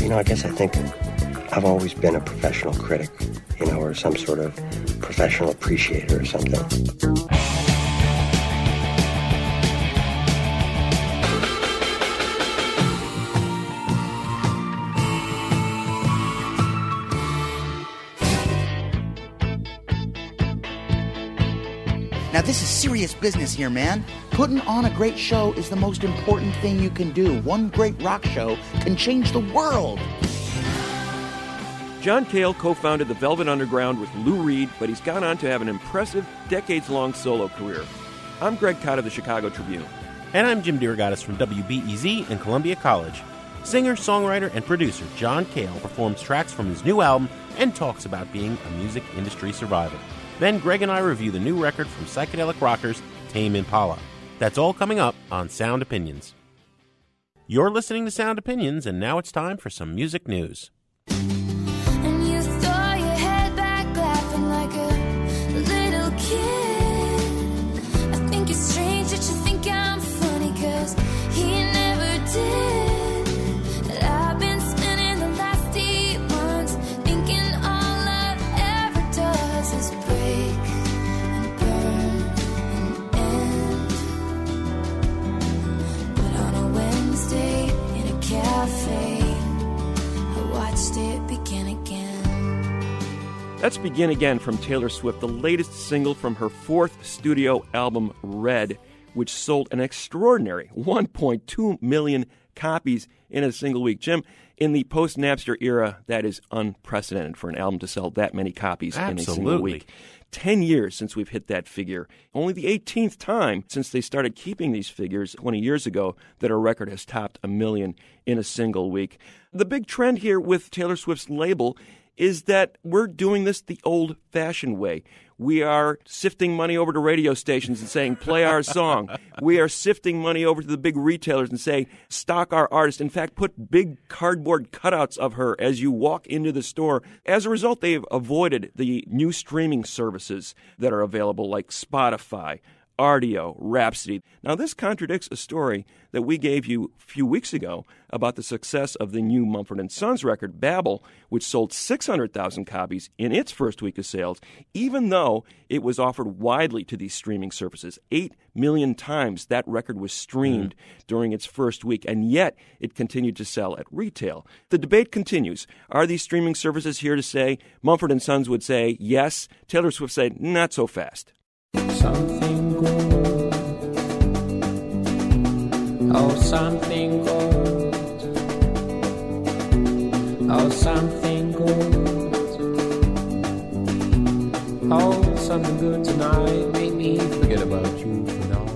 You know, I guess I think I've always been a professional critic, you know, or some sort of professional appreciator or something. This is serious business here, man. Putting on a great show is the most important thing you can do. One great rock show can change the world. John Cale co founded the Velvet Underground with Lou Reed, but he's gone on to have an impressive, decades long solo career. I'm Greg Kot of the Chicago Tribune. And I'm Jim DeRogatis from WBEZ and Columbia College. Singer, songwriter, and producer John Cale performs tracks from his new album and talks about being a music industry survivor. Then Greg and I review the new record from psychedelic rockers Tame Impala. That's all coming up on Sound Opinions. You're listening to Sound Opinions, and now it's time for some music news. Let's begin again from Taylor Swift, the latest single from her fourth studio album, Red, which sold an extraordinary 1.2 million copies in a single week. Jim, in the post Napster era, that is unprecedented for an album to sell that many copies in a single Absolutely. week. 10 years since we've hit that figure. Only the 18th time since they started keeping these figures 20 years ago that a record has topped a million in a single week. The big trend here with Taylor Swift's label is that we're doing this the old fashioned way. We are sifting money over to radio stations and saying, play our song. we are sifting money over to the big retailers and saying, stock our artist. In fact, put big cardboard cutouts of her as you walk into the store. As a result, they've avoided the new streaming services that are available like Spotify. Rdio, Rhapsody. Now, this contradicts a story that we gave you a few weeks ago about the success of the new Mumford & Sons record, Babel, which sold 600,000 copies in its first week of sales, even though it was offered widely to these streaming services. Eight million times that record was streamed hmm. during its first week, and yet it continued to sell at retail. The debate continues. Are these streaming services here to say? Mumford & Sons would say yes. Taylor Swift said, not so fast. Something good. Oh, something good. Oh, something good. Oh, something good tonight. Make me forget about you for now.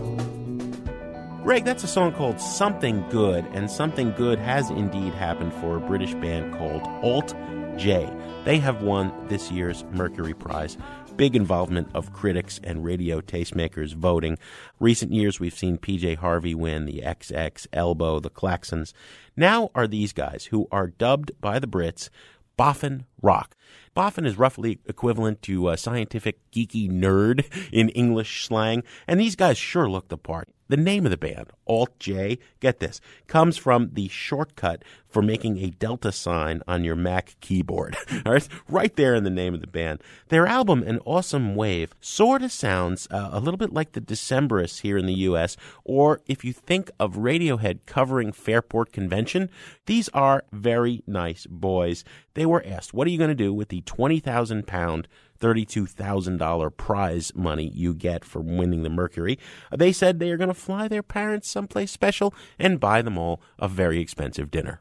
Greg, that's a song called Something Good, and Something Good has indeed happened for a British band called Alt J. They have won this year's Mercury Prize. Big involvement of critics and radio tastemakers voting. Recent years, we've seen PJ Harvey win, the XX, Elbow, the Klaxons. Now are these guys who are dubbed by the Brits Boffin Rock. Boffin is roughly equivalent to a scientific geeky nerd in English slang, and these guys sure look the part. The name of the band, Alt J, get this, comes from the shortcut for making a delta sign on your Mac keyboard. All right, right there in the name of the band. Their album, An Awesome Wave, sort of sounds uh, a little bit like the Decemberists here in the U.S., or if you think of Radiohead covering Fairport Convention, these are very nice boys. They were asked, What are you going to do with the 20,000 pound $32,000 prize money you get for winning the Mercury. They said they are going to fly their parents someplace special and buy them all a very expensive dinner.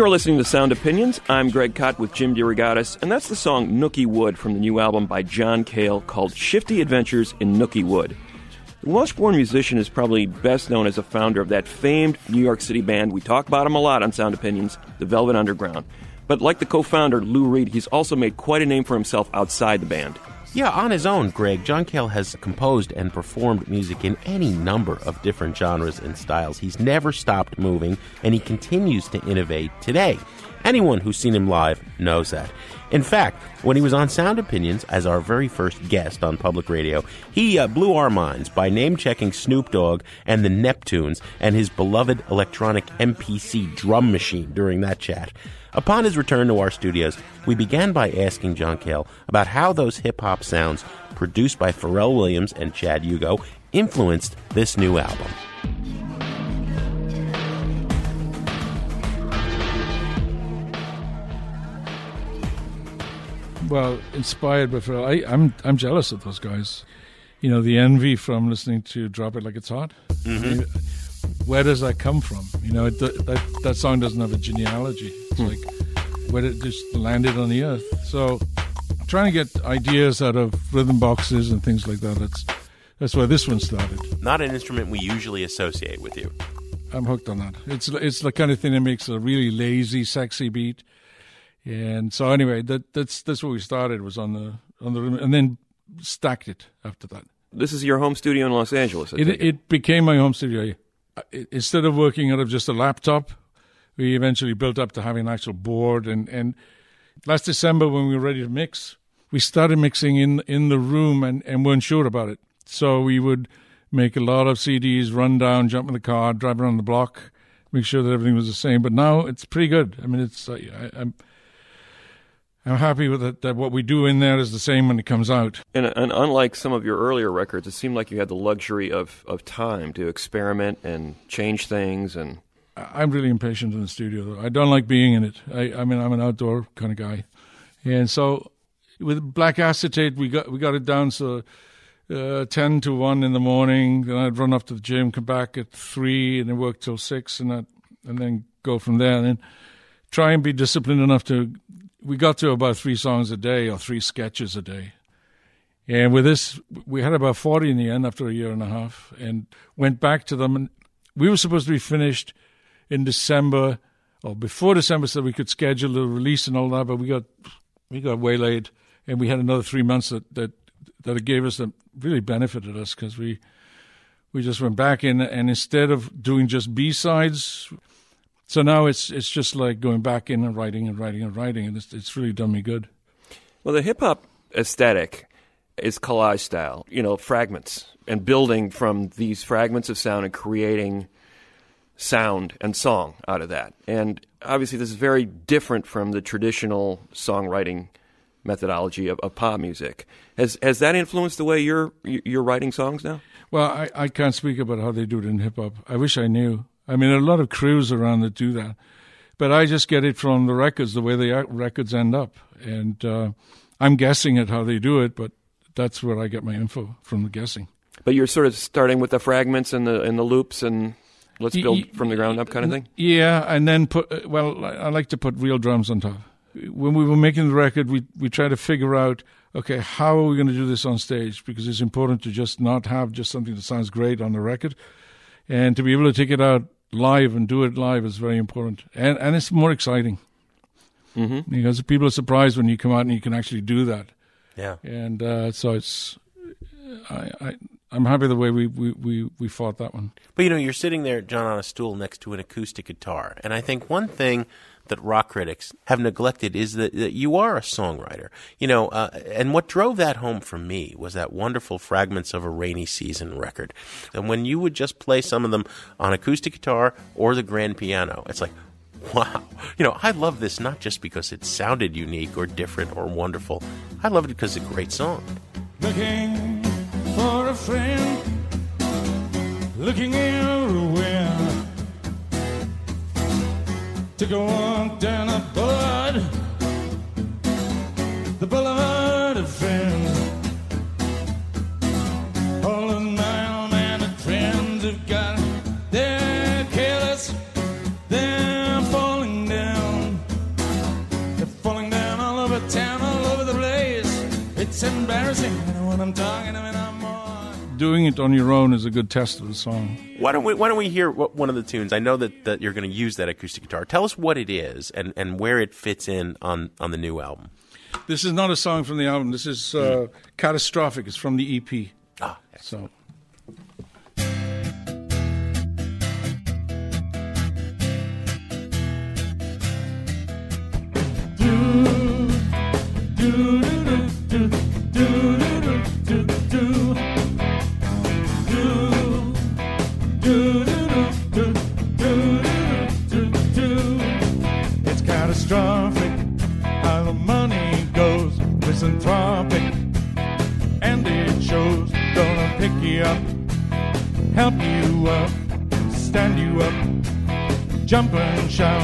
You're listening to Sound Opinions. I'm Greg Kot with Jim DeRogatis, and that's the song Nookie Wood from the new album by John Cale called Shifty Adventures in Nookie Wood. The Welsh born musician is probably best known as a founder of that famed New York City band. We talk about him a lot on Sound Opinions, the Velvet Underground. But like the co founder, Lou Reed, he's also made quite a name for himself outside the band. Yeah, on his own, Greg, John Cale has composed and performed music in any number of different genres and styles. He's never stopped moving, and he continues to innovate today. Anyone who's seen him live knows that. In fact, when he was on Sound Opinions as our very first guest on public radio, he uh, blew our minds by name checking Snoop Dogg and the Neptunes and his beloved electronic MPC drum machine during that chat. Upon his return to our studios, we began by asking John Cale about how those hip hop sounds, produced by Pharrell Williams and Chad Hugo, influenced this new album. Well, inspired by Pharrell. I, I'm I'm jealous of those guys. You know, the envy from listening to "Drop It Like It's Hot." I mean, where does that come from? You know, it, that that song doesn't have a genealogy. It's hmm. like where it just landed on the earth. So, trying to get ideas out of rhythm boxes and things like that. That's that's where this one started. Not an instrument we usually associate with you. I'm hooked on that. It's it's the kind of thing that makes a really lazy, sexy beat. And so anyway, that that's that's where we started was on the on the and then stacked it after that. This is your home studio in Los Angeles. I It, it. it became my home studio. Instead of working out of just a laptop, we eventually built up to having an actual board. And, and last December, when we were ready to mix, we started mixing in, in the room and, and weren't sure about it. So we would make a lot of CDs, run down, jump in the car, drive around the block, make sure that everything was the same. But now it's pretty good. I mean, it's I, I'm I'm happy with it that what we do in there is the same when it comes out. And, and unlike some of your earlier records, it seemed like you had the luxury of, of time to experiment and change things. And I'm really impatient in the studio. Though. I don't like being in it. I, I mean, I'm an outdoor kind of guy, and so with black acetate, we got we got it down so uh, ten to one in the morning. Then I'd run up to the gym, come back at three, and then work till six, and that, and then go from there. And then try and be disciplined enough to. We got to about three songs a day or three sketches a day. And with this, we had about 40 in the end after a year and a half and went back to them. And we were supposed to be finished in December or before December so we could schedule the release and all that, but we got we got waylaid and we had another three months that, that, that it gave us that really benefited us because we we just went back in and instead of doing just B sides, so now it's it's just like going back in and writing and writing and writing, and it's it's really done me good. well, the hip hop aesthetic is collage style, you know, fragments and building from these fragments of sound and creating sound and song out of that. And obviously, this is very different from the traditional songwriting methodology of, of pop music. Has has that influenced the way you're you're writing songs now? Well, I, I can't speak about how they do it in hip hop. I wish I knew. I mean, there are a lot of crews around that do that, but I just get it from the records, the way the records end up, and uh, I'm guessing at how they do it, but that's where I get my info from the guessing. But you're sort of starting with the fragments and the and the loops and let's build from the ground up kind of thing. Yeah, and then put uh, well, I I like to put real drums on top. When we were making the record, we we try to figure out okay how are we going to do this on stage because it's important to just not have just something that sounds great on the record, and to be able to take it out live and do it live is very important, and and it's more exciting Mm-hmm. because people are surprised when you come out and you can actually do that. Yeah. and uh, so it's I, I I'm happy the way we, we, we, we fought that one. But you know, you're sitting there, John, on a stool next to an acoustic guitar, and I think one thing that rock critics have neglected is that, that you are a songwriter. You know, uh, and what drove that home for me was that wonderful "Fragments of a Rainy Season" record. And when you would just play some of them on acoustic guitar or the grand piano, it's like. Wow. You know, I love this not just because it sounded unique or different or wonderful. I love it because it's a great song. looking for a friend, looking everywhere. Took a walk down a boulevard, the boulevard of friends. All of my old man and friends have got, they're careless, they're falling down. They're falling down all over town, all over the place. It's embarrassing when I'm talking to them. I'm Doing it on your own is a good test of the song. Why don't we Why don't we hear what, one of the tunes? I know that, that you're going to use that acoustic guitar. Tell us what it is and, and where it fits in on, on the new album. This is not a song from the album. This is uh, catastrophic. It's from the EP. Ah, so misanthropic, and it shows. Gonna pick you up, help you up, stand you up, jump and shout.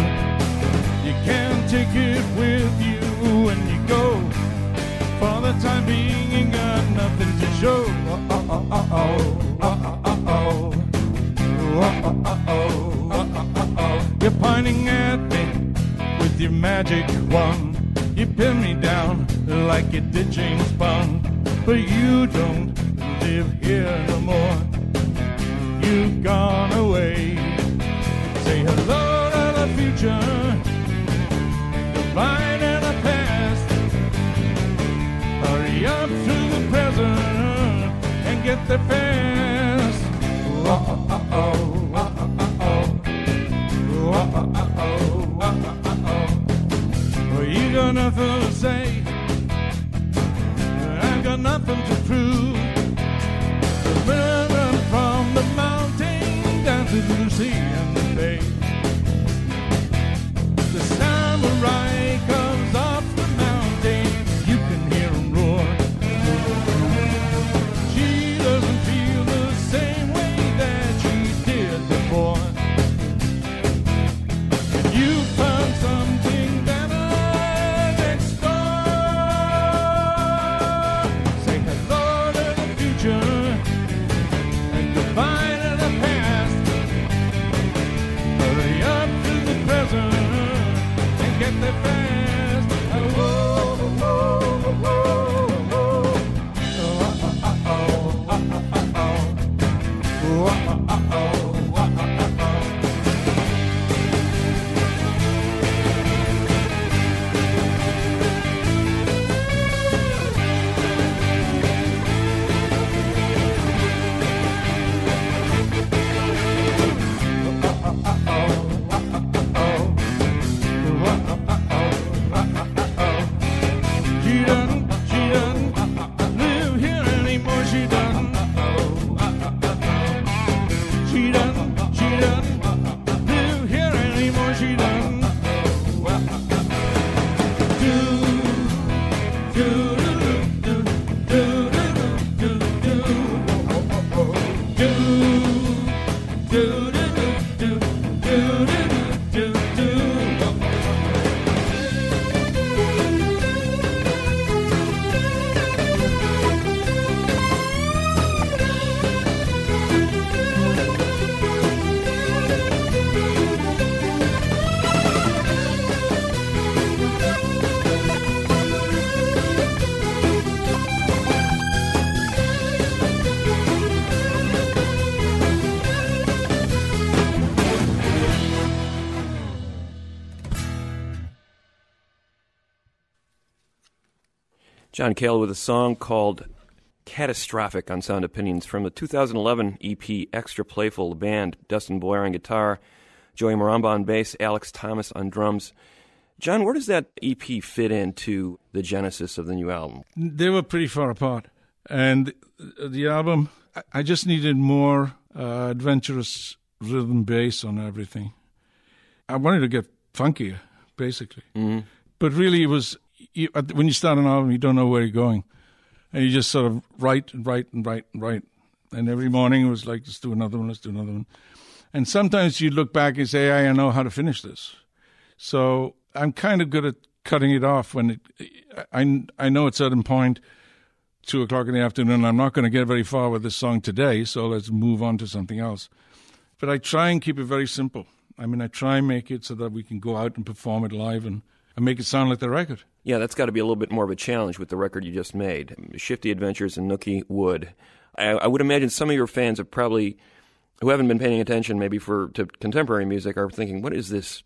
You can't take it with you when you go. For the time being, you got nothing to show. Uh oh, uh oh, uh oh, uh oh, uh oh, uh oh, uh oh. You're pointing at me with your magic wand. You pin me down like you did James Bond, but you don't live here no more. You've gone away. Say hello to the future, goodbye to the past. Hurry up to the present and get there fast. Oh, oh, uh oh, got nothing to say. I got nothing to prove. John Cale with a song called Catastrophic on Sound Opinions from the 2011 EP Extra Playful the band. Dustin Boyer on guitar, Joey Maramba on bass, Alex Thomas on drums. John, where does that EP fit into the genesis of the new album? They were pretty far apart. And the album, I- just needed more uh, adventurous rhythm bass on everything. I wanted to get funkier, basically. Mm-hmm. But really, it was you, uh, when you start an album, you don't know where you're going. And you just sort of write and write and write and write. And every morning it was like, let's do another one, let's do another one. And sometimes you look back and say, hey, I know how to finish this. So I'm kind of good at cutting it off when it, I, I know at a certain point, two o'clock in the afternoon, I'm not going to get very far with this song today, so let's move on to something else. But I try and keep it very simple. I mean, I try and make it so that we can go out and perform it live and, and make it sound like the record. Yeah, that's got to be a little bit more of a challenge with the record you just made. Shifty Adventures and Nookie Wood. I, I would imagine some of your fans have probably, who haven't been paying attention maybe for to contemporary music, are thinking, what is this?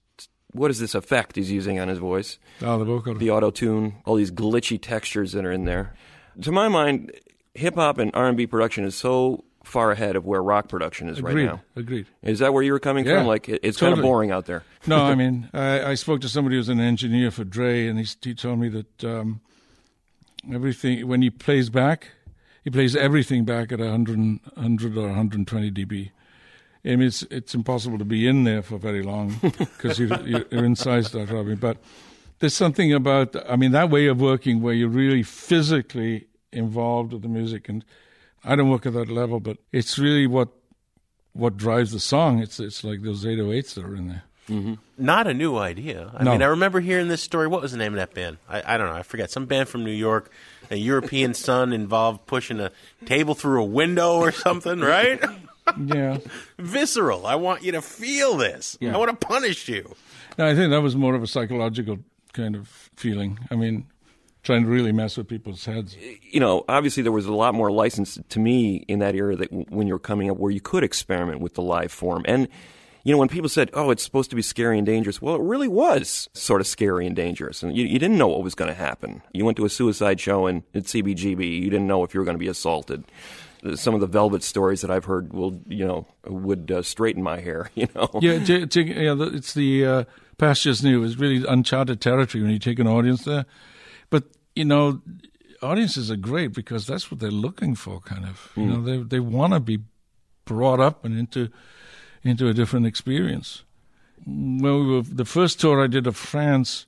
What is this effect he's using on his voice? Oh, the vocal. The auto tune, all these glitchy textures that are in there. To my mind, hip hop and R and B production is so far ahead of where rock production is Agreed. right now. Agreed. Is that where you were coming Yeah, from? Like it- it's kind of boring out there. no, I mean, I, I spoke to somebody who's an engineer for Dre, and he, he told me that um, everything, when he plays back, he plays everything back at 100, 100 or 120 dB. I mean, it's, it's impossible to be in there for very long because you're, you're inside that, Robbie. But there's something about, I mean, that way of working where you're really physically involved with the music. And I don't work at that level, but it's really what what drives the song. It's it's like those 808s that are in there. Mm-hmm. Not a new idea. I No. mean, I remember hearing this story. What was the name of that band? I, I don't know. I forget. Some band from New York. A European son involved pushing a table through a window or something, right? Yeah. Visceral. I want you to feel this. Yeah. I want to punish you. No, I think that was more of a psychological kind of feeling. I mean, trying to really mess with people's heads. you know, obviously there was a lot more license to me in that era that w- when you were coming up where you could experiment with the live form. And, you know, when people said, oh, it's supposed to be scary and dangerous, well, it really was sort of scary and dangerous. And you, you didn't know what was going to happen. You went to a suicide show and at CBGB, you didn't know if you were going to be assaulted. Some of the Velvet stories that I've heard will, you know, would uh, straighten my hair, you know. Yeah, to, to, yeah it's the uh, pastures new. It's really uncharted territory when you take an audience there. You know, audiences are great because that's what they're looking for, kind of. You Mm. know, they they want to be brought up and into into a different experience. When we were, the first tour I did of France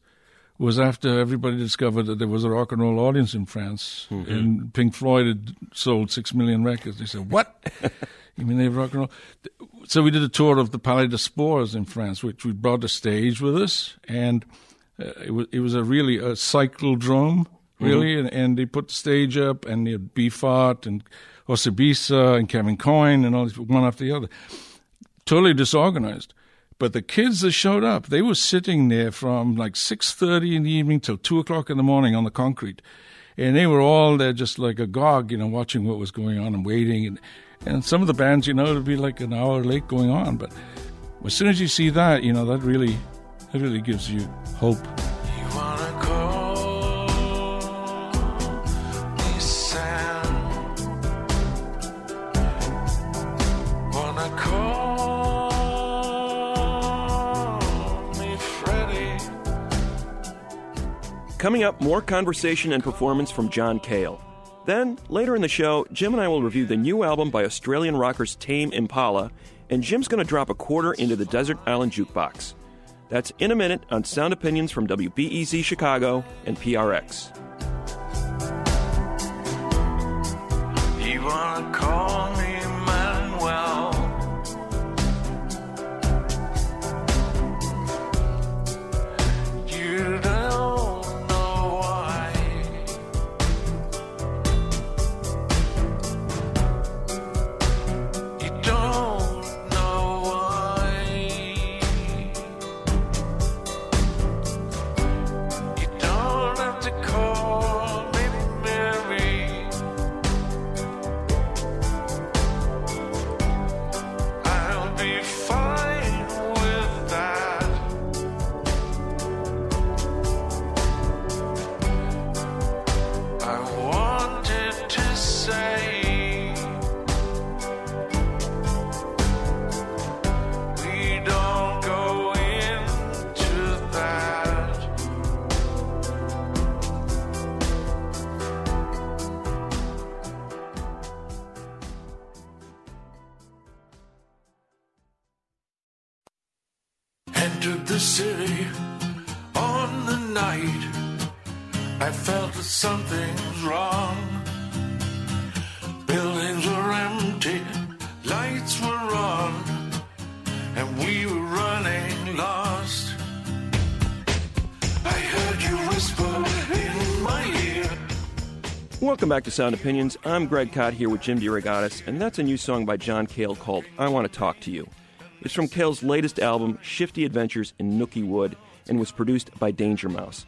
was after everybody discovered that there was a rock and roll audience in France, Mhm. and Pink Floyd had sold six million records. They said, "What? you mean they have rock and roll?" So we did a tour of the Palais des Sports in France, which we brought a stage with us, and uh, it was it was a really a cyclodrome, really, and, and they put the stage up, and they had Beefheart and Osibisa and Kevin Coyne and all these one after the other, totally disorganized. But the kids that showed up, they were sitting there from like six thirty in the evening till two o'clock in the morning on the concrete, and they were all there just like agog, you know, watching what was going on and waiting. And and some of the bands, you know, it'd be like an hour late going on, but as soon as you see that, you know, that really, that really gives you hope. Coming up, more conversation and performance from John Cale. Then, later in the show, Jim and I will review the new album by Australian rockers Tame Impala, and Jim's going to drop a quarter into the Desert Island Jukebox. That's in a minute on Sound Opinions from WBEZ Chicago and PRX. You wanna call me entered the city on the night. I felt that something's wrong. Buildings were empty, lights were on, and we were running lost. I heard you whisper in my ear. Welcome back to Sound Opinions. I'm Greg Kot here with Jim DeRogatis, and that's a new song by John Cale called I Want to Talk to You. It's from Cale's latest album, Shifty Adventures in Nookie Wood, and was produced by Danger Mouse.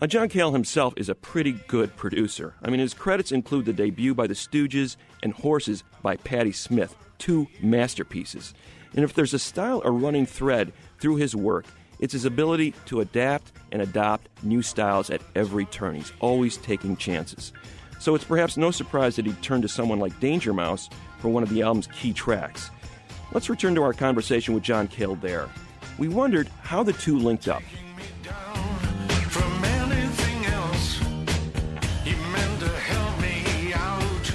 Now, John Cale himself is a pretty good producer. I mean, his credits include the debut by the Stooges and Horses by Patti Smith, two masterpieces. And if there's a style or running thread through his work, it's his ability to adapt and adopt new styles at every turn. He's always taking chances. So it's perhaps no surprise that he turned to someone like Danger Mouse for one of the album's key tracks. Let's return to our conversation with John Cale there. We wondered how the two linked up. From anything else, you meant to help me out.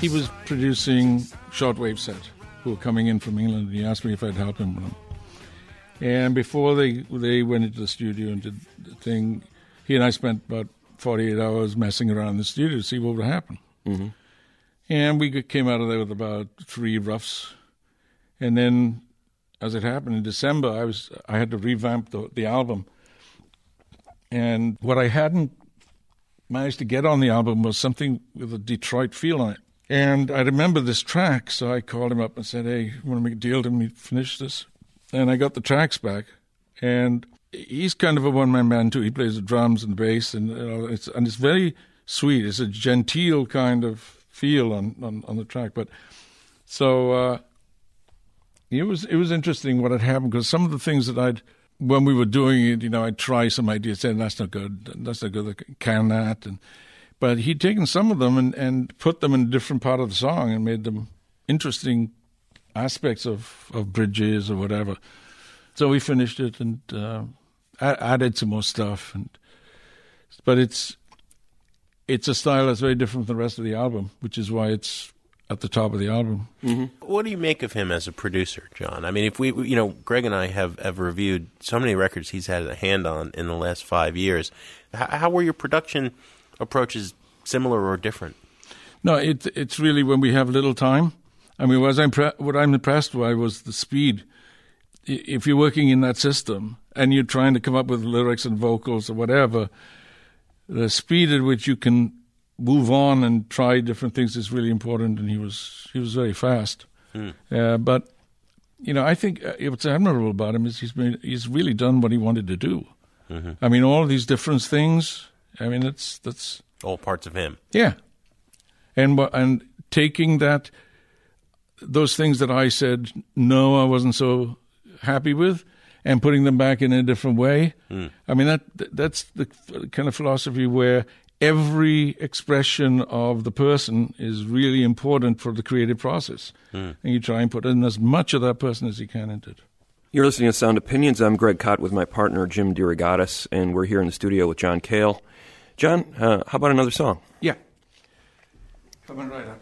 He was producing Shortwave Set, who were coming in from England, and he asked me if I'd help him with them. And before they they went into the studio and did the thing, he and I spent about 48 hours messing around in the studio to see what would happen. Mm-hmm. And we came out of there with about three roughs. And then, as it happened in December, I was I had to revamp the, the album. And what I hadn't managed to get on the album was something with a Detroit feel on it. And I remember this track, so I called him up and said, "Hey, you want to make a deal to me finish this?" And I got the tracks back, and he's kind of a one-man band too. He plays the drums and bass, and you know, it's and it's very sweet. It's a genteel kind of feel on on, on the track, but so uh, it was it was interesting what had happened because some of the things that I'd when we were doing it, you know, I'd try some ideas, say that's not good, that's not good, can that, and but he'd taken some of them and and put them in a different part of the song and made them interesting aspects of of bridges or whatever. So we finished it and uh, added some more stuff, and but it's it's a style that's very different from the rest of the album, which is why it's at the top of the album. Mm-hmm. What do you make of him as a producer, John? I mean, if we, you know, Greg and I have, have reviewed so many records he's had a hand on in the last five years. How, how were your production approaches similar or different? No, it, it's really when we have little time. I mean, what I'm, pre- what I'm impressed by was the speed. If you're working in that system and you're trying to come up with lyrics and vocals or whatever, the speed at which you can move on and try different things is really important. And he was he was very fast. Uh, but you know, I think uh, what's admirable about him is he's he's really done what he wanted to do. Mhm. I mean, all these different things. I mean, that's that's All parts of him. yeah, and and taking that those things that I said no, I wasn't so happy with, and putting them back in a different way. Mm. I mean that that's the kind of philosophy where every expression of the person is really important for the creative process, Mm. and you try and put in as much of that person as you can into it. You're listening to Sound Opinions. I'm Greg Kot with my partner Jim DeRogatis, and we're here in the studio with John Cale. John, uh, how about another song? Yeah. Coming right up.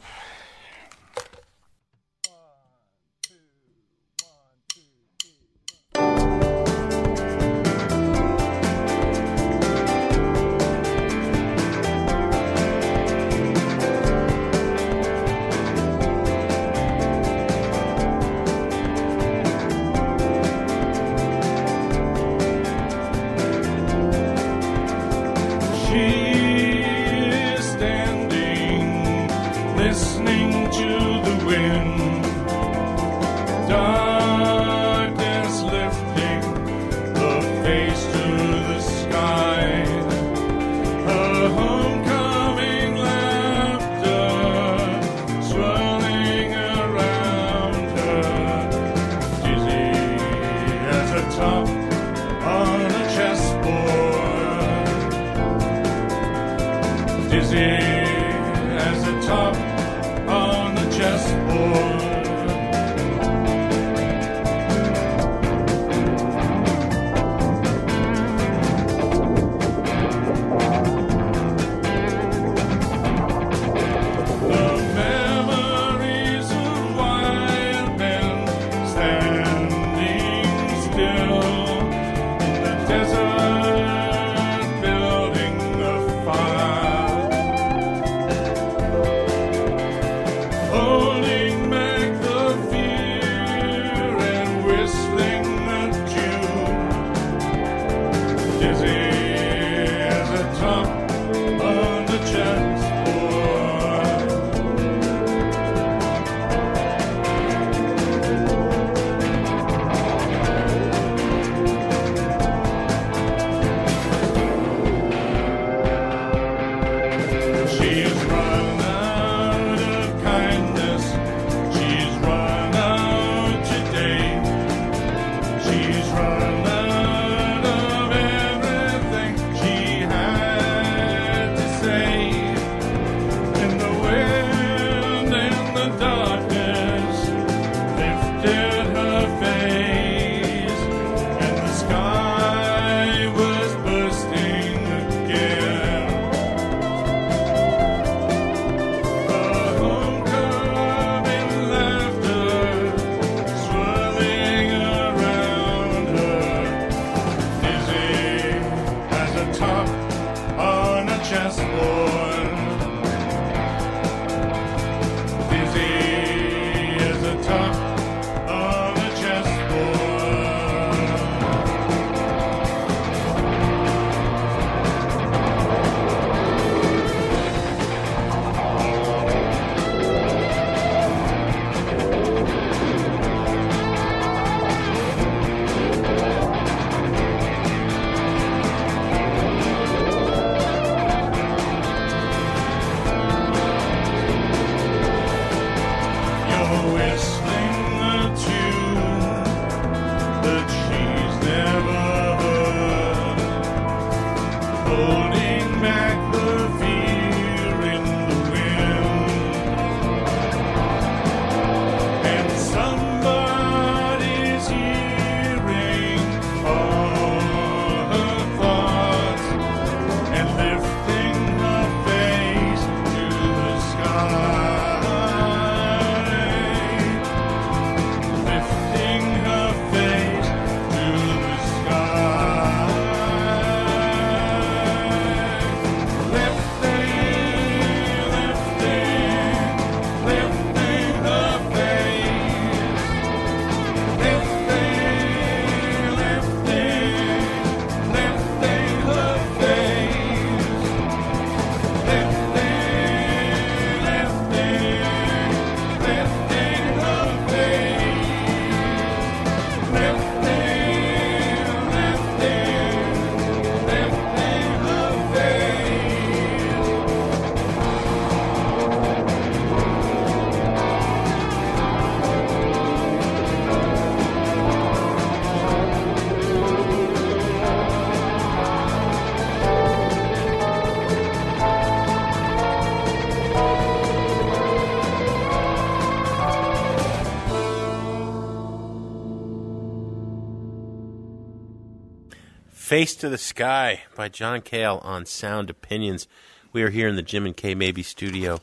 Face to the Sky by John Cale on Sound Opinions. We are here in the Jim and Kay Mabie studio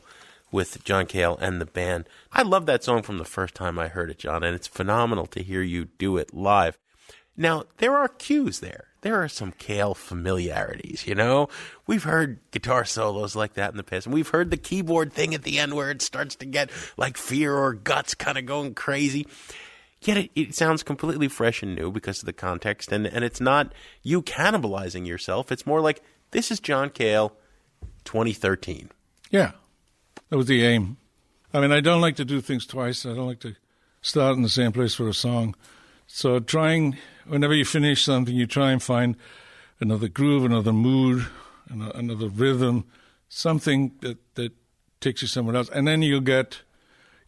with John Cale and the band. I love that song from the first time I heard it, John, and it's phenomenal to hear you do it live. Now, there are cues there. There are some Cale familiarities, you know? We've heard guitar solos like that in the past, and we've heard the keyboard thing at the end where it starts to get like fear or guts kind of going crazy. Yet it, it sounds completely fresh and new because of the context, and, and it's not you cannibalizing yourself. It's more like this is John Cale, 2013. Yeah, that was the aim. I mean, I don't like to do things twice. I don't like to start in the same place for a song. So, trying, whenever you finish something, you try and find another groove, another mood, another rhythm, something that, that takes you somewhere else. And then you'll get,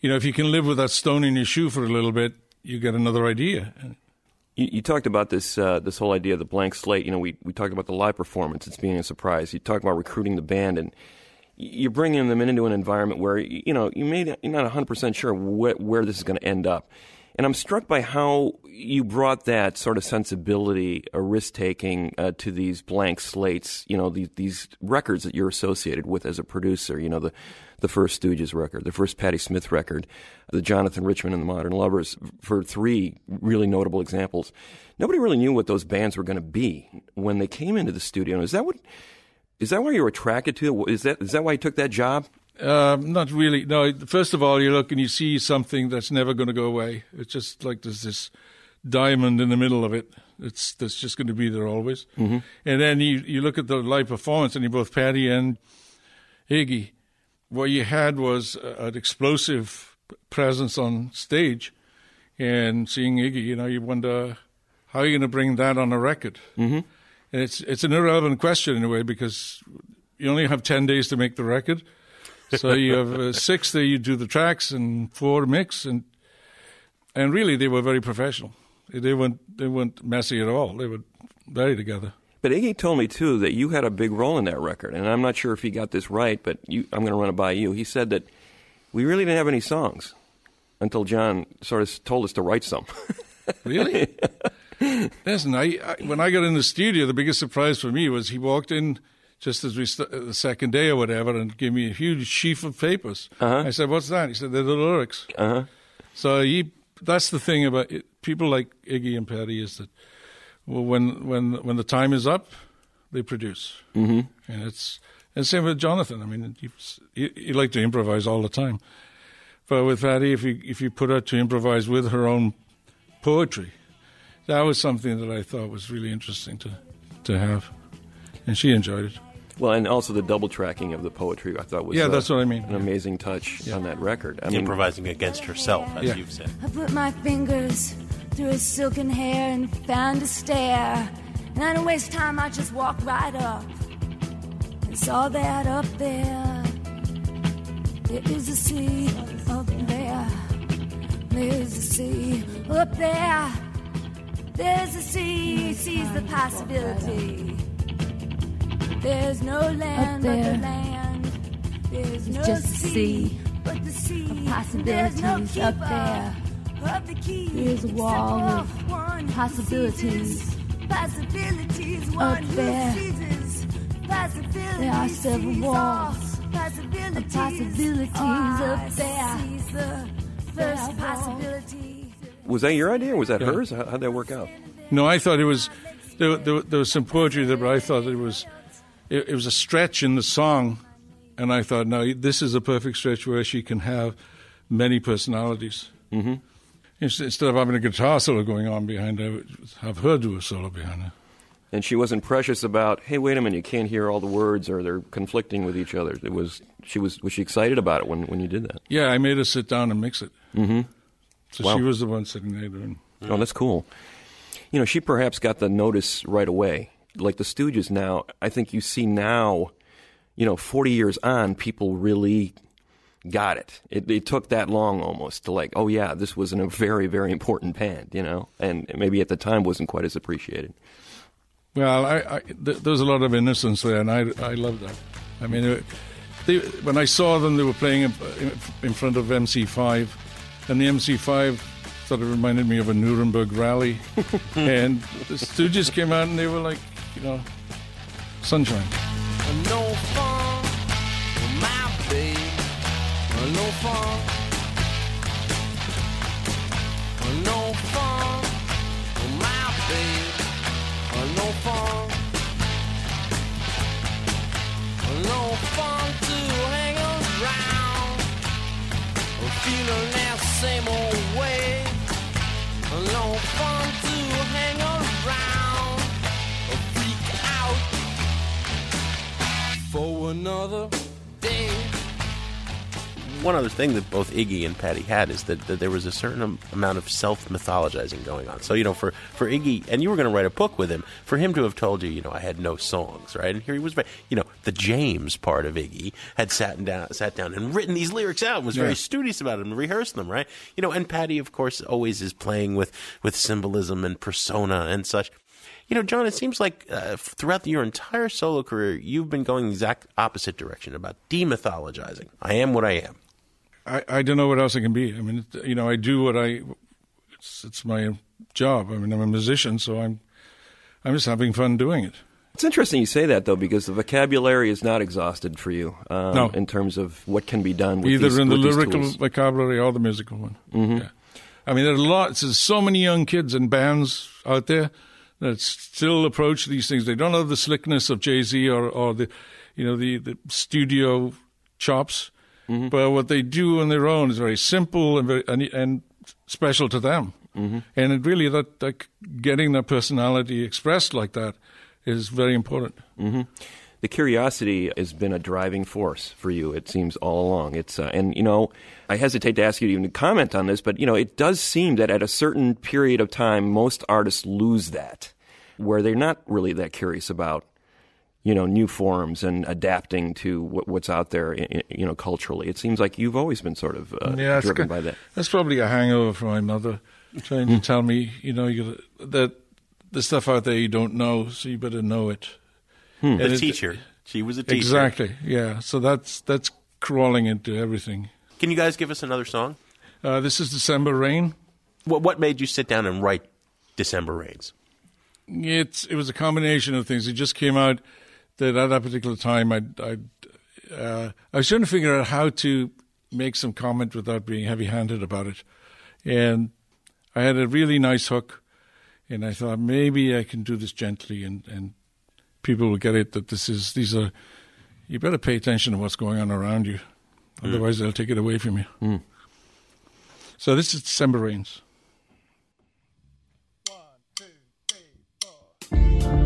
you know, if you can live with that stone in your shoe for a little bit, you get another idea. You, you talked about this uh, this whole idea of the blank slate. You know, we, we talked about the live performance. It's being a surprise. You talk about recruiting the band, and you're bringing them into an environment where you know you may you're not 100 percent sure wh- where this is going to end up. And I'm struck by how you brought that sort of sensibility, a risk taking uh, to these blank slates. You know, these, these records that you're associated with as a producer. You know, the the first Stooges record, the first Patti Smith record, the Jonathan Richman and the Modern Lovers, for three really notable examples. Nobody really knew what those bands were going to be when they came into the studio. Is that what? Is that why you were attracted to it? Is that is that why you took that job? Um, not really. No, first of all, you look and you see something that's never going to go away. It's just like there's this diamond in the middle of it. It's that's just going to be there always. Mm-hmm. And then you you look at the live performance, and you both Patti and Iggy. What you had was an explosive presence on stage, and seeing Iggy, you know, you wonder how are you going to bring that on a record. Mm-hmm. And it's it's an irrelevant question in a way because you only have ten days to make the record. So you have uh, six that you do the tracks and four mix, and and really they were very professional. They weren't they weren't messy at all. They were very together. But Iggy told me too that you had a big role in that record, and I'm not sure if he got this right, but you, I'm going to run it by you. He said that we really didn't have any songs until John sort of told us to write some. Really? Listen, I, I when I got in the studio, the biggest surprise for me was he walked in just as we st- the second day or whatever, and gave me a huge sheaf of papers. Uh-huh. I said, "What's that?" He said, "They're the lyrics." Uh-huh. So he, that's the thing about it. people like Iggy and Patti is that well, when when when the time is up, they produce, Mhm. and it's And same with Jonathan. I mean, he, he, he liked to improvise all the time. But with Patti, if you if you put her to improvise with her own poetry, that was something that I thought was really interesting to to have, and she enjoyed it. Well, and also the double tracking of the poetry, I thought was Yeah, uh, that's what I mean. An amazing touch on that record. I mean, Improvising against herself, as Yeah. you've said. I put my fingers through his silken hair and found a stair. And I didn't waste time, I just walked right up and saw that up there. There is a sea up there. There's a sea up there. There's a sea, sees the possibility. There's no land but the land. There's no just a sea, sea but the sea. of There's no up there. of the key. There's a wall of one possibilities Possibilities. up One there. Possibilities. There are several walls Possibilities. of possibilities Oh, up there. the first possibility. was that your idea or was that hers? How, how'd that work out? No, I thought it was there. There, there was some poetry there, but I thought it was it, it was a stretch in the song, and I thought, no, this is a perfect stretch where she can have many personalities. Mm-hmm. Instead of having a guitar solo going on behind her, have her do a solo behind her. And she wasn't precious about, hey, wait a minute, you can't hear all the words or they're conflicting with each other. It was she was was she excited about it when when you did that? Yeah, I made her sit down and mix it. Mm-hmm. So Wow. she was the one sitting there doing. Oh, that's cool. You know, she perhaps got the notice right away. Like the Stooges now, I think you see now, you know, 40 years on, people really got it. It, it took that long almost to like, oh yeah, this was in a very, very important band, you know, and maybe at the time wasn't quite as appreciated. Well, I, I th- there was a lot of innocence there, and I I loved that. I mean, uh, they, when I saw them, they were playing in, in front of MC5, and the MC5 sort of reminded me of a Nuremberg rally, and the Stooges came out and they were like, you know, sunshine. No fun with my babe. No fun. No fun with my babe. No fun. No fun to hang around. Feeling that same old way. No fun another day. One other thing that both Iggy and Patti had is that, that there was a certain amount of self mythologizing going on. So, you know, for, for Iggy, and you were going to write a book with him, for him to have told you, you know, I had no songs, right? And here he was, you know, the James part of Iggy had sat down, sat down and written these lyrics out and was Yeah. very studious about them and rehearsed them, right? You know, and Patti, of course, always is playing with, with symbolism and persona and such. You know, John, it seems like uh, throughout your entire solo career, you've been going the exact opposite direction about demythologizing. I am what I am. I, I don't know what else I can be. I mean, you know, I do what I. It's, it's my job. I mean, I'm a musician, so I'm. I'm just having fun doing it. It's interesting you say that though, because the vocabulary is not exhausted for you um, No. in terms of what can be done with either these, in the with lyrical vocabulary or the musical one. Mhm. Yeah. I mean, there are lots. There's so many young kids and bands out there that still approach these things. They don't have the slickness of Jay Z or, or the, you know, the, the studio chops. Mm-hmm. But what they do on their own is very simple and very and, and special to them. Mm-hmm. And it really that, that getting their personality expressed like that is very important. hmm The curiosity has been a driving force for you. It seems all along. It's uh, and you know I hesitate to ask you to even comment on this, but you know it does seem that at a certain period of time, most artists lose that, where they're not really that curious about you know new forms and adapting to what, what's out there, you know, culturally. It seems like you've always been sort of uh, yeah, driven ki- by that. That's probably a hangover from my mother trying to tell me, you know, you that the stuff out there you don't know, so you better know it. Hmm. The teacher. She was a teacher. Exactly. Yeah. So that's that's crawling into everything. Can you guys give us another song? Uh, this is December Rain. What what made you sit down and write December Rains? It's it was a combination of things. It just came out that at that particular time, I I uh, I was trying to figure out how to make some comment without being heavy-handed about it, and I had a really nice hook, and I thought maybe I can do this gently, and and people will get it that this is these are you better pay attention to what's going on around you. Otherwise, they'll take it away from you. Mm. So this is December Rains. Softball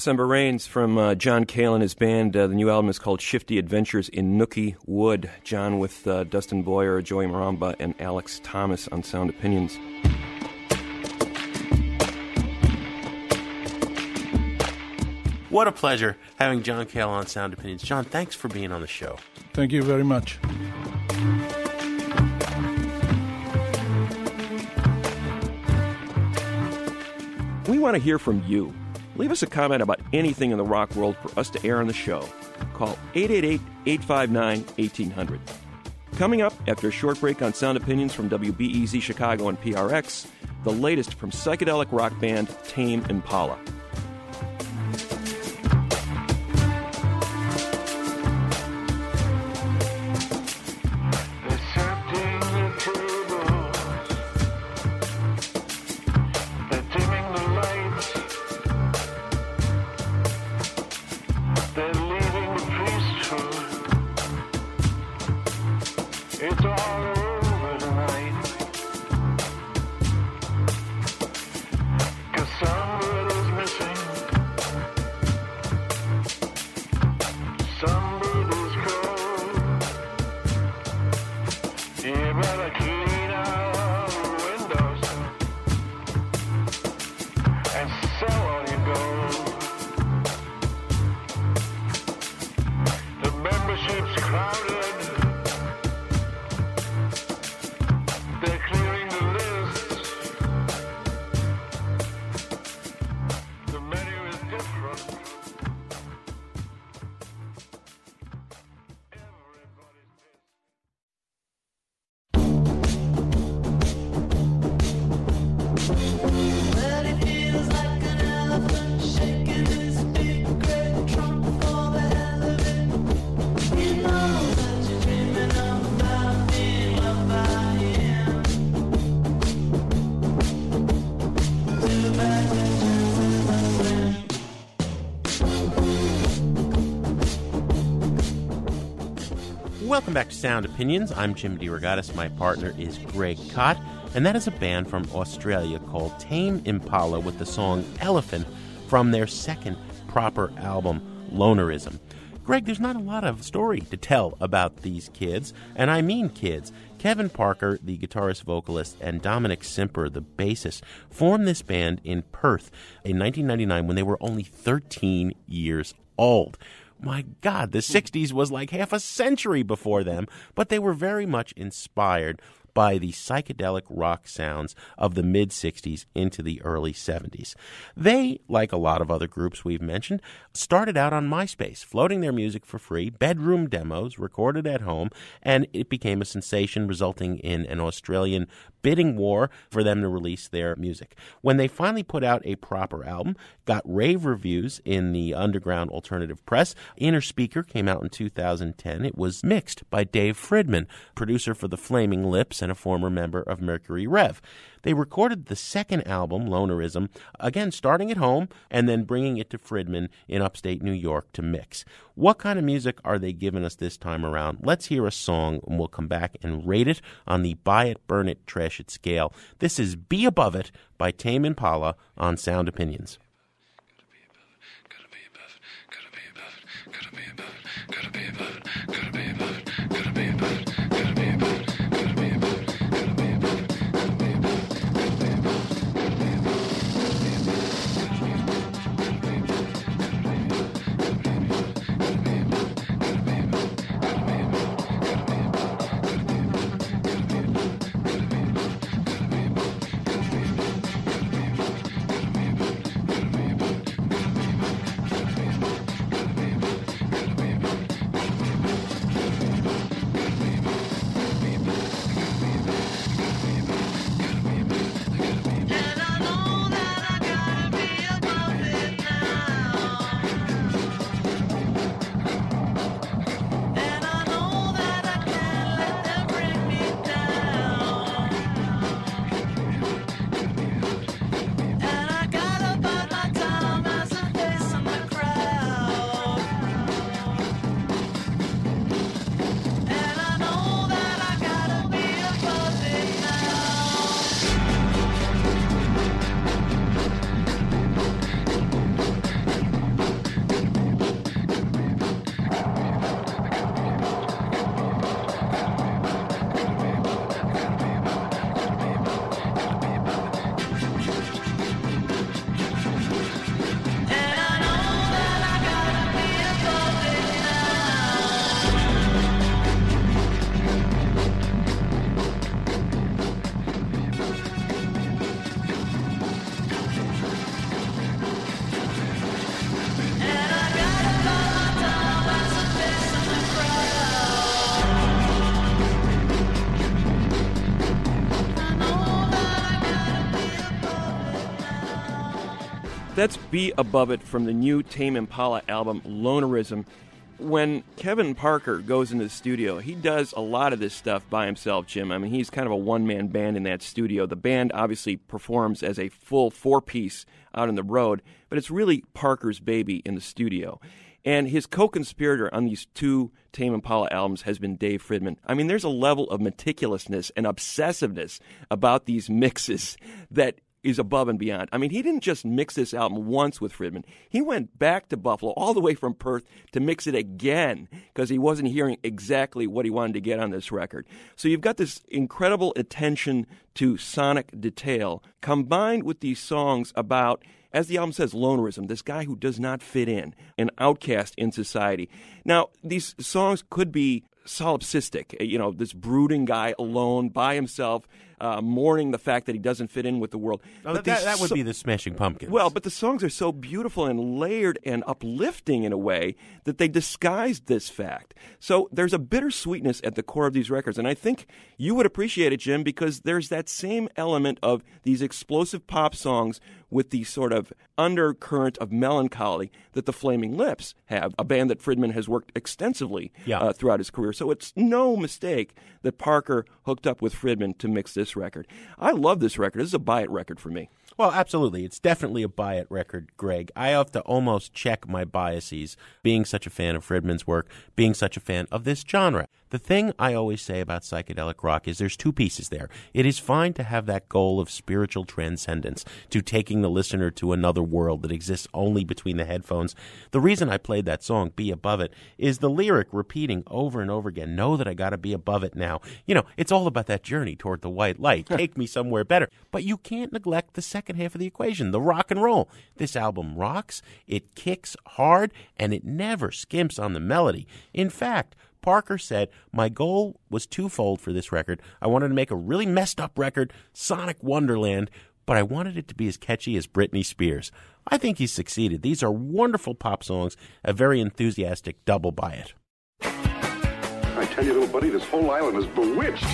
December Rains from uh, John Cale and his band. Uh, the new album is called Shifty Adventures in Nookie Wood. John with uh, Dustin Boyer, Joey Maramba, and Alex Thomas on Sound Opinions. What a pleasure having John Cale on Sound Opinions. John, thanks for being on the show. Thank you very much. We want to hear from you. Leave us a comment about anything in the rock world for us to air on the show. Call 888 859 1800. Coming up after a short break on Sound Opinions from WBEZ Chicago and PRX, the latest from psychedelic rock band Tame Impala. Welcome back to Sound Opinions. I'm Jim DeRogatis. My partner is Greg Kot, and that is a band from Australia called Tame Impala with the song Elephant from their second proper album, Lonerism. Greg, there's not a lot of story to tell about these kids, and I mean kids. Kevin Parker, the guitarist vocalist, and Dominic Simper, the bassist, formed this band in Perth in 1999 when they were only 13 years old. My God, the 60s was like half a century before them, but they were very much inspired by the psychedelic rock sounds of the mid 60s into the early 70s. They, like a lot of other groups we've mentioned, started out on MySpace, floating their music for free, bedroom demos recorded at home, and it became a sensation, resulting in an Australian bidding war for them to release their music. When they finally put out a proper album, got rave reviews in the underground alternative press, Innerspeaker came out in 2010. It was mixed by Dave Fridmann, producer for the Flaming Lips and a former member of Mercury Rev. They recorded the second album, Lonerism, again starting at home and then bringing it to Fridmann in upstate New York to mix. What kind of music are they giving us this time around? Let's hear a song and we'll come back and rate it on the buy it, burn it, trash it scale. This is Be Above It by Tame Impala on Sound Opinions. Be Above It from the new Tame Impala album, Lonerism. When Kevin Parker goes into the studio, he does a lot of this stuff by himself, Jim. I mean, he's kind of a one man band in that studio. The band obviously performs as a full four piece out on the road, but it's really Parker's baby in the studio. And his co conspirator on these two Tame Impala albums has been Dave Fridmann. I mean, there's a level of meticulousness and obsessiveness about these mixes that is above and beyond. I mean, he didn't just mix this album once with Fridmann. He went back to Buffalo, all the way from Perth, to mix it again because he wasn't hearing exactly what he wanted to get on this record. So you've got this incredible attention to sonic detail combined with these songs about as the album says, lonerism, this guy who does not fit in, an outcast in society. Now, these songs could be solipsistic, you know, this brooding guy alone by himself, uh, mourning the fact that he doesn't fit in with the world. Oh, But that, that would so- be the Smashing Pumpkins. well, but the songs are so beautiful and layered and uplifting in a way that they disguise this fact. So there's a bittersweetness at the core of these records, and I think you would appreciate it, Jim, because there's that same element of these explosive pop songs with the sort of undercurrent of melancholy that the Flaming Lips have, a band that Fridmann has worked extensively Yeah. uh, throughout his career. So it's no mistake that Parker hooked up with Fridmann to mix this record. I love this record. This is a buy it record for me. Well, absolutely. It's definitely a buy it record, Greg. I have to almost check my biases, being such a fan of Fridmann's work, being such a fan of this genre. The thing I always say about psychedelic rock is there's two pieces there. It is fine to have that goal of spiritual transcendence, to taking the listener to another world that exists only between the headphones. The reason I played that song, Be Above It, is the lyric repeating over and over again, Know that I gotta be above it now. You know, it's all about that journey toward the white light. Take me somewhere better. But you can't neglect the second half of the equation, the rock and roll. This album rocks, it kicks hard, and it never skimps on the melody. In fact, Parker said, My goal was twofold for this record. I wanted to make a really messed up record, Sonic Wonderland, but I wanted it to be as catchy as Britney Spears. I think he succeeded. These are wonderful pop songs, a very enthusiastic double buy it. I tell you, little buddy, this whole island is bewitched.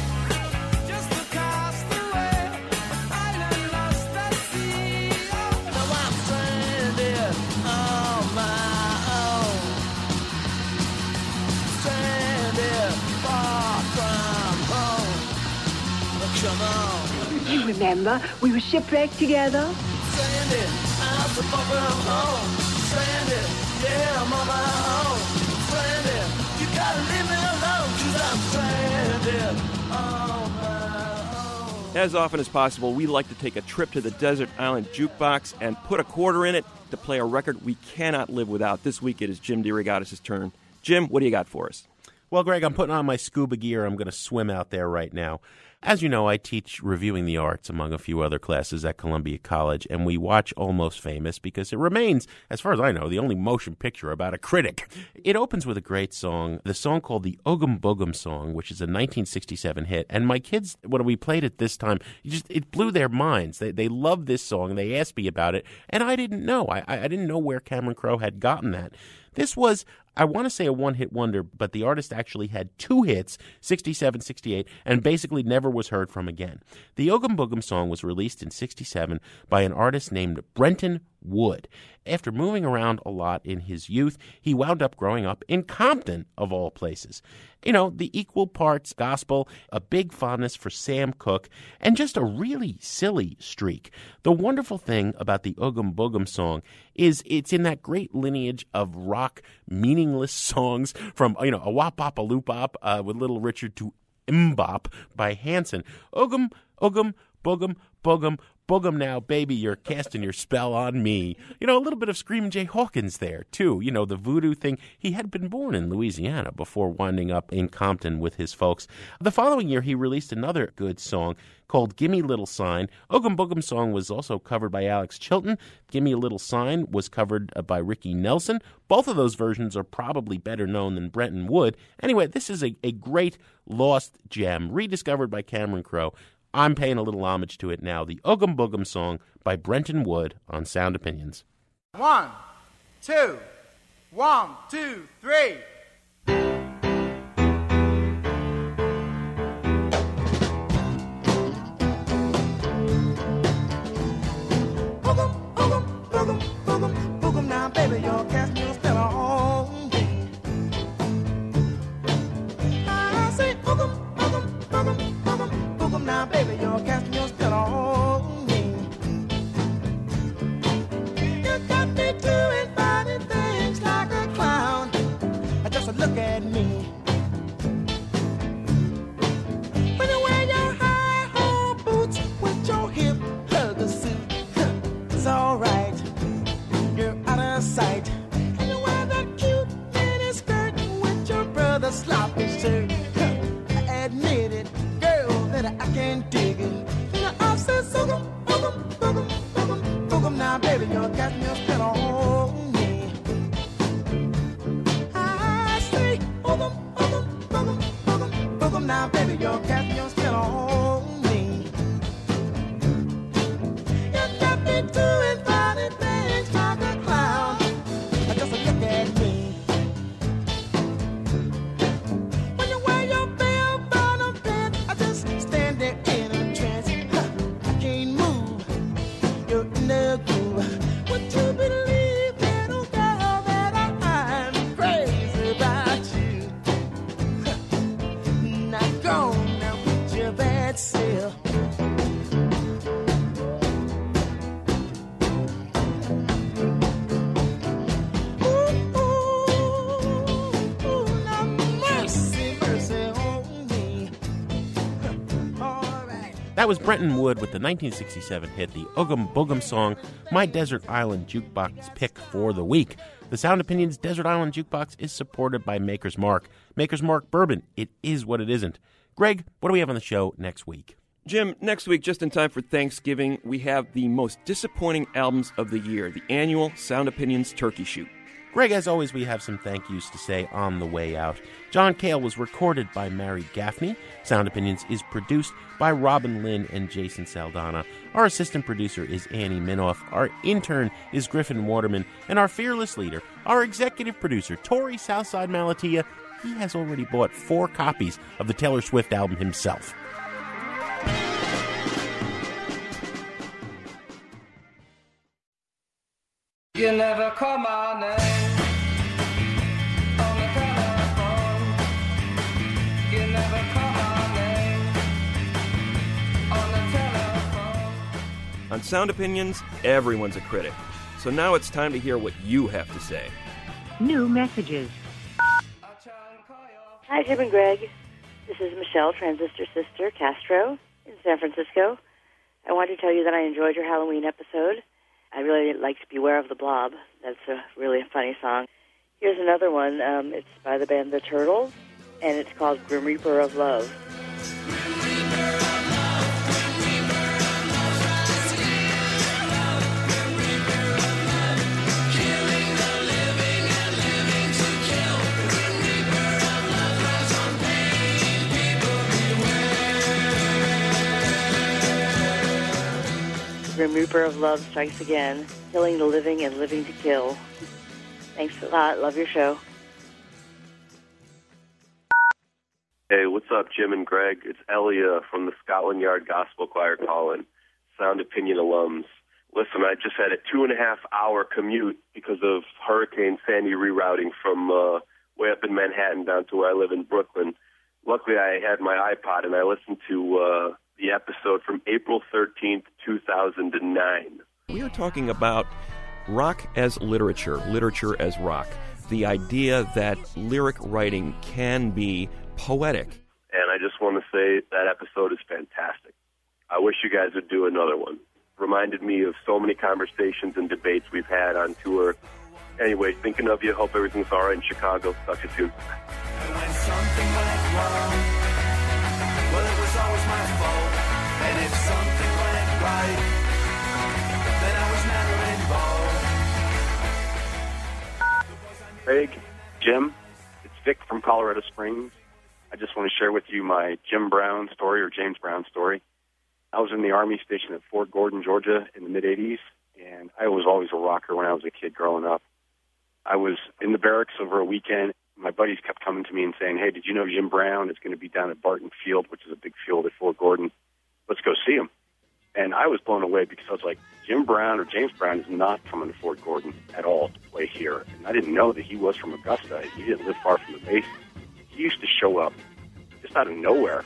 Remember, we were shipwrecked together. Stranded, I'm so far from home. Stranded, yeah, I'm on my own. Stranded, you gotta leave me alone, cause I'm stranded on my own. As often as possible, we like to take a trip to the Desert Island Jukebox and put a quarter in it to play a record we cannot live without. This week it is Jim DeRogatis' turn. Jim, what do you got for us? Well, Greg, I'm putting on my scuba gear. I'm going to swim out there right now. As you know, I teach reviewing the arts among a few other classes at Columbia College, and we watch Almost Famous because it remains, as far as I know, the only motion picture about a critic. It opens with a great song, the song called the Oogum Boogum Song, which is a 1967 hit. And my kids, when we played it this time, just it blew their minds. They they loved this song. They asked me about it, and I didn't know. I I didn't know where Cameron Crowe had gotten that. This was, I want to say, a one hit wonder, but the artist actually had two hits 67, 68, and basically never was heard from again. The Oogum Boogum song was released in 67 by an artist named Brenton Wood. After moving around a lot in his youth, he wound up growing up in Compton, of all places. You know, the equal parts gospel, a big fondness for Sam Cooke, and just a really silly streak. The wonderful thing about the Oogum Boogum song is it's in that great lineage of rock, meaningless songs from, you know, a wop a loop bop uh, with Little Richard to MMMBop by Hanson. Ogum, Ogum, Bogum, Boogum, Boogum now, baby, you're casting your spell on me. You know, a little bit of Screaming Jay Hawkins there, too. You know, the voodoo thing. He had been born in Louisiana before winding up in Compton with his folks. The following year, he released another good song called Gimme Little Sign. Oogum Boogum song was also covered by Alex Chilton. Gimme a Little Sign was covered uh, by Ricky Nelson. Both of those versions are probably better known than Brenton Wood. Anyway, this is a, a great lost gem, rediscovered by Cameron Crowe. I'm paying a little homage to it now. The Oogum Boogum song by Brenton Wood on Sound Opinions. One, two, one, two, three. Boogum, boogum, boogum, boogum, boogum now, baby, you're casting your spell That was Brenton Wood with the 1967 hit, the Oogum Boogum song, My Desert Island Jukebox pick for the week. The Sound Opinions Desert Island Jukebox is supported by Maker's Mark. Maker's Mark Bourbon, it is what it isn't. Greg, what do we have on the show next week? Jim, next week, just in time for Thanksgiving, we have the most disappointing albums of the year, the annual Sound Opinions Turkey Shoot. Greg, as always, we have some thank yous to say on the way out. John Cale was recorded by Mary Gaffney. Sound Opinions is produced by Robin Linn and Jason Saldanha. Our assistant producer is Annie Minoff. Our intern is Griffin Waterman. And our fearless leader, our executive producer, Torey Southside Malatia, he has already bought four copies of the Taylor Swift album himself. You never call my name on the telephone. You never call my name on the telephone. On Sound Opinions, everyone's a critic. So now it's time to hear what you have to say. New messages. Hi, Jim and Greg. This is Michelle, Transistor Sister Castro in San Francisco. I want to tell you that I enjoyed your Halloween episode. I really liked Beware of the Blob. That's a really funny song. Here's another one. Um, it's by the band The Turtles, and it's called Grim Reaper of Love. Grim Reaper of Love strikes again, killing the living and living to kill. Thanks a lot. Love your show. Hey, what's up, Jim and Greg? It's Elia from the Scotland Yard Gospel Choir calling. Sound Opinion alums. Listen, I just had a two and a half hour commute because of Hurricane Sandy rerouting from uh, way up in Manhattan down to where I live in Brooklyn. Luckily, I had my iPod and I listened to uh, the episode from April 13th, 2009. We are talking about rock as literature, literature as rock. The idea that lyric writing can be poetic. And I just want to say that episode is fantastic. I wish you guys would do another one. Reminded me of so many conversations and debates we've had on tour. Anyway, thinking of you. Hope everything's all right in Chicago. Talk to you soon. And. Craig, Jim, it's Vic from Colorado Springs. I just want to share with you my Jim Brown story or James Brown story. I was in the Army station at Fort Gordon, Georgia in the mid 80s, and I was always a rocker when I was a kid growing up. I was in the barracks over a weekend. My buddies kept coming to me and saying, Hey, did you know Jim Brown is going to be down at Barton Field, which is a big field at Fort Gordon? Let's go see him. And I was blown away because I was like, Jim Brown or James Brown is not coming to Fort Gordon at all to play here. And I didn't know that he was from Augusta. He didn't live far from the base. He used to show up just out of nowhere.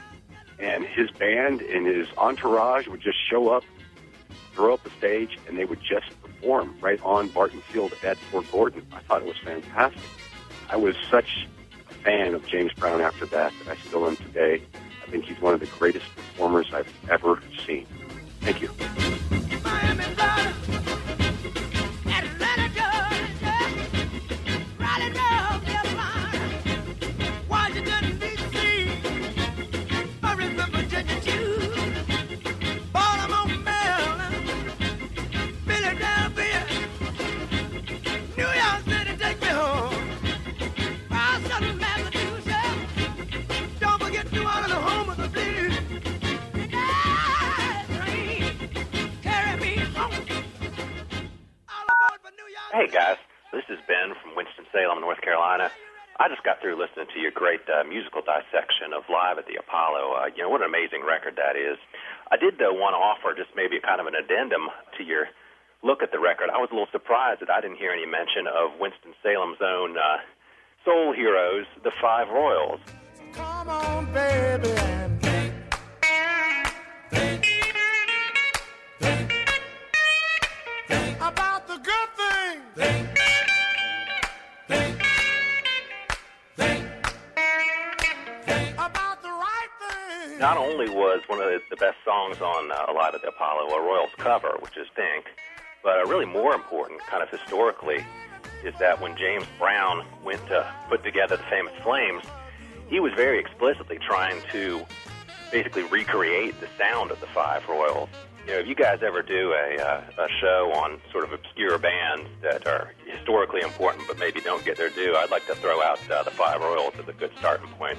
And his band and his entourage would just show up, throw up the stage, and they would just perform right on Barton Field at Fort Gordon. I thought it was fantastic. I was such a fan of James Brown after that that I still am today. I think he's one of the greatest performers I've ever seen. Thank you. Winston-Salem, North Carolina. I just got through listening to your great uh, musical dissection of Live at the Apollo. Uh, you know, what an amazing record that is. I did, though, want to offer just maybe a kind of an addendum to your look at the record. I was a little surprised that I didn't hear any mention of Winston-Salem's own uh, soul heroes, the Five Royales. Come on, baby, and think, think, think, think about the good thing. Think, think, Not only was one of the, best songs on uh, Live at the Apollo a Royales cover, which is Think, but uh, really more important, kind of historically, is that when James Brown went to put together the famous Flames, he was very explicitly trying to basically recreate the sound of the Five Royales. You know, if you guys ever do a, uh, a show on sort of obscure bands that are historically important but maybe don't get their due, I'd like to throw out uh, the Five Royales as a good starting point.